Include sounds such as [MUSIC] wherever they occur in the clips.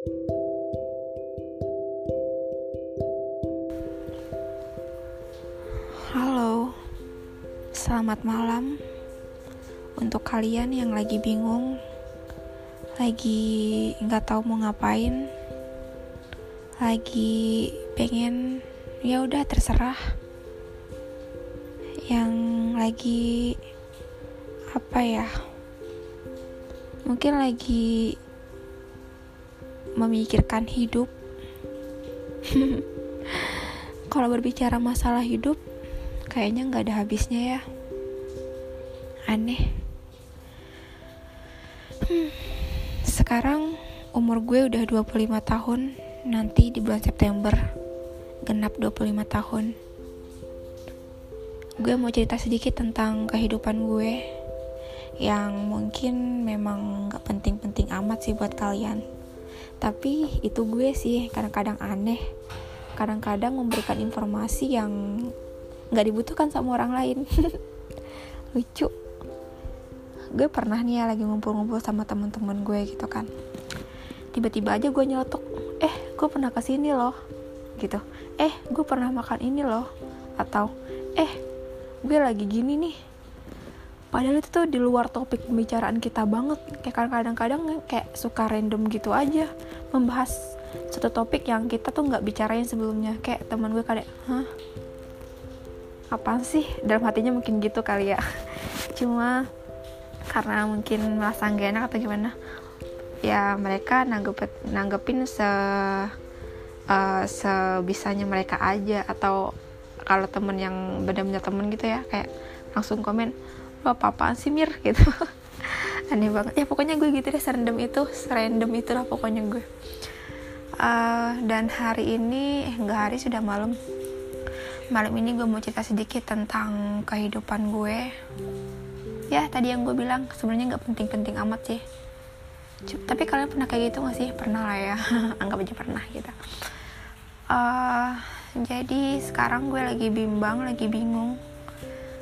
Halo, selamat malam untuk kalian yang lagi bingung, lagi nggak tahu mau ngapain, lagi pengen ya udah terserah, yang lagi apa ya, mungkin lagi memikirkan hidup. [LAUGHS] Kalau berbicara masalah hidup, kayaknya nggak ada habisnya ya. Aneh. Hmm, sekarang umur gue udah 25 tahun, nanti di bulan September genap 25 tahun. Gue mau cerita sedikit tentang kehidupan gue yang mungkin memang gak penting-penting amat sih buat kalian. Tapi itu gue sih kadang-kadang aneh. Kadang-kadang memberikan informasi yang nggak dibutuhkan sama orang lain. [LAUGHS] Lucu. Gue pernah nih ya lagi ngumpul-ngumpul sama temen-temen gue gitu kan. Tiba-tiba aja gue nyelotok eh gue pernah ke sini loh. Gitu. Eh gue pernah makan ini loh. Atau eh gue lagi gini nih padahal itu tuh di luar topik pembicaraan kita banget. Kayak kadang-kadang kayak suka random gitu aja membahas satu topik yang kita tuh nggak bicarain sebelumnya. Kayak teman gue kayak hah? Apa sih? Dalam hatinya mungkin gitu kali ya. [LAUGHS] Cuma karena mungkin merasa gak enak atau gimana ya mereka nanggep nanggepin se uh, sebisanya mereka aja. Atau kalau temen yang benar-benar temen gitu ya kayak langsung komen lo apa apaan sih mir? gitu. [LAUGHS] Aneh banget. Ya pokoknya gue gitu deh serendam itu serandom itu lah pokoknya gue. Uh, dan hari ini eh enggak hari sudah malam. Malam ini gue mau cerita sedikit tentang kehidupan gue. Ya tadi yang gue bilang sebenarnya nggak penting-penting amat sih. Tapi kalian pernah kayak gitu gak sih? Pernah lah ya. [LAUGHS] Anggap aja pernah gitu. Uh, jadi sekarang gue lagi bimbang lagi bingung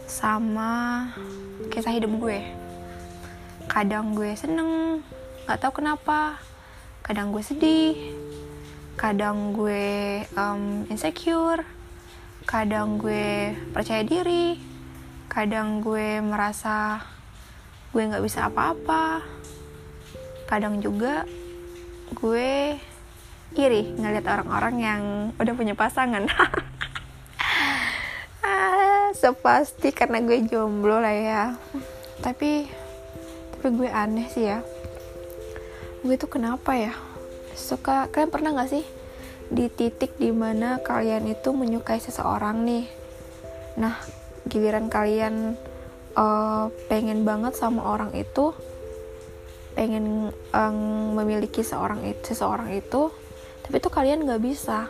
sama kisah hidup gue. Kadang gue seneng nggak tahu kenapa. Kadang gue sedih. Kadang gue um, insecure. Kadang gue percaya diri. Kadang gue merasa gue nggak bisa apa-apa. Kadang juga gue iri ngeliat orang-orang yang udah punya pasangan [LAUGHS] sepasti karena gue jomblo lah ya. Tapi tapi gue aneh sih ya. Gue tuh kenapa ya? Suka kalian pernah gak sih di titik di mana kalian itu menyukai seseorang nih? Nah giliran kalian uh, pengen banget sama orang itu pengen um, memiliki seorang itu seseorang itu tapi itu kalian nggak bisa.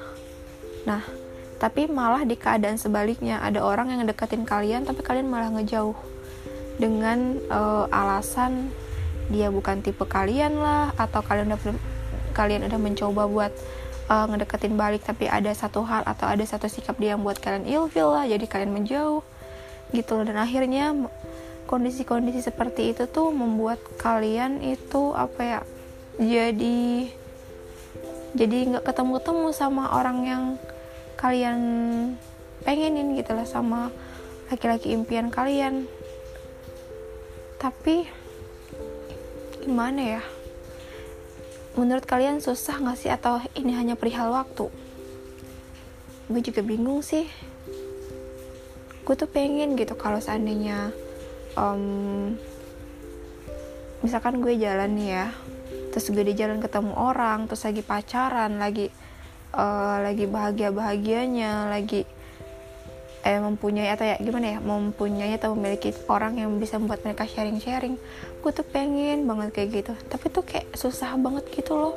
Nah tapi malah di keadaan sebaliknya. Ada orang yang deketin kalian tapi kalian malah ngejauh. Dengan uh, alasan dia bukan tipe kalian lah atau kalian udah kalian udah mencoba buat uh, ngedeketin balik tapi ada satu hal atau ada satu sikap dia yang buat kalian ilfil lah jadi kalian menjauh. Gitu loh. Dan akhirnya kondisi-kondisi seperti itu tuh membuat kalian itu apa ya jadi jadi nggak ketemu-ketemu sama orang yang kalian pengenin gitu lah sama laki-laki impian kalian. Tapi gimana ya? Menurut kalian susah gak sih? Atau ini hanya perihal waktu? Gue juga bingung sih. Gue tuh pengen gitu kalau seandainya um, misalkan gue jalan nih ya terus gue di jalan ketemu orang terus lagi pacaran lagi uh, lagi bahagia bahagianya lagi eh mempunyai atau ya gimana ya mempunyai atau memiliki orang yang bisa membuat mereka sharing sharing gue tuh pengen banget kayak gitu tapi tuh kayak susah banget gitu loh.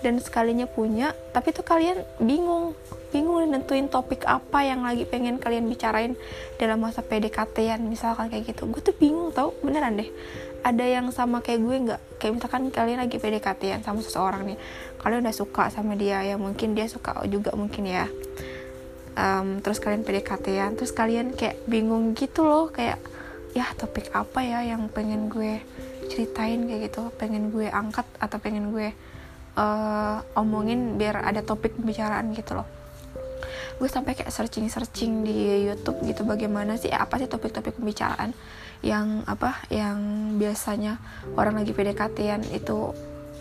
Dan sekalinya punya tapi tuh kalian bingung bingung nentuin topik apa yang lagi pengen kalian bicarain dalam masa PDKT-an misalkan kayak gitu. Gue tuh bingung tau beneran deh. Ada yang sama kayak gue nggak kayak misalkan kalian lagi PDKT-an sama seseorang nih kalian udah suka sama dia ya mungkin dia suka juga mungkin ya. Um, terus kalian PDKT ya terus kalian kayak bingung gitu loh kayak ya topik apa ya yang pengen gue ceritain? Kayak gitu pengen gue angkat atau pengen gue uh, omongin biar ada topik pembicaraan gitu loh gue sampai kayak searching searching di YouTube gitu bagaimana sih apa sih topik-topik pembicaraan yang apa yang biasanya orang lagi PDKT-an itu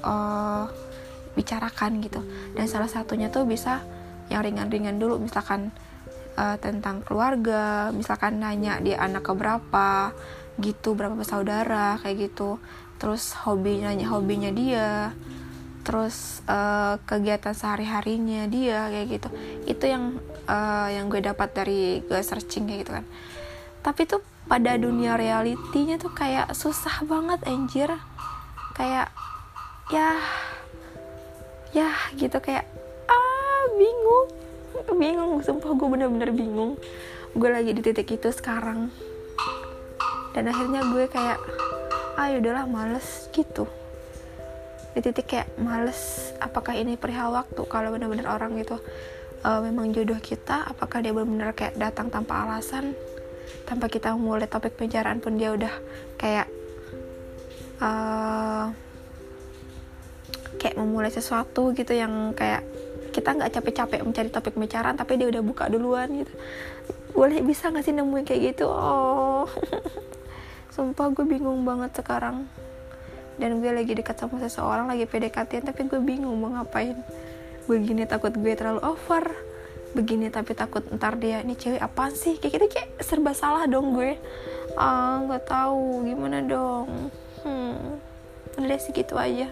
uh, bicarakan gitu. Dan salah satunya tuh bisa yang ringan-ringan dulu misalkan uh, tentang keluarga misalkan nanya dia anak keberapa gitu berapa bersaudara kayak gitu. Terus hobi nanya hobinya dia terus uh, kegiatan sehari harinya dia kayak gitu. Itu yang uh, yang gue dapat dari gue searching kayak gitu kan. Tapi tuh pada dunia realitinya tuh kayak susah banget anjir. Kayak ya ya gitu kayak ah bingung. Bingung sumpah gue bener-bener bingung. Gue lagi di titik itu sekarang. Dan akhirnya gue kayak ah yaudahlah males gitu. Di titik kayak males apakah ini perihal waktu kalau benar-benar orang itu uh, memang jodoh kita apakah dia benar-benar kayak datang tanpa alasan? Tanpa kita mulai topik pembicaraan pun dia udah kayak uh, kayak memulai sesuatu gitu yang kayak kita nggak capek-capek mencari topik pembicaraan tapi dia udah buka duluan gitu. Boleh bisa nggak sih nemuin kayak gitu? Oh. [LAUGHS] Sumpah gue bingung banget sekarang. Dan gue lagi dekat sama seseorang lagi PDKT tapi gue bingung mau ngapain begini takut gue terlalu over begini tapi takut ntar dia ini cewek apa sih? Kayak gitu kayak serba salah dong gue. Ah nggak tahu gimana dong? Hmm udah segitu aja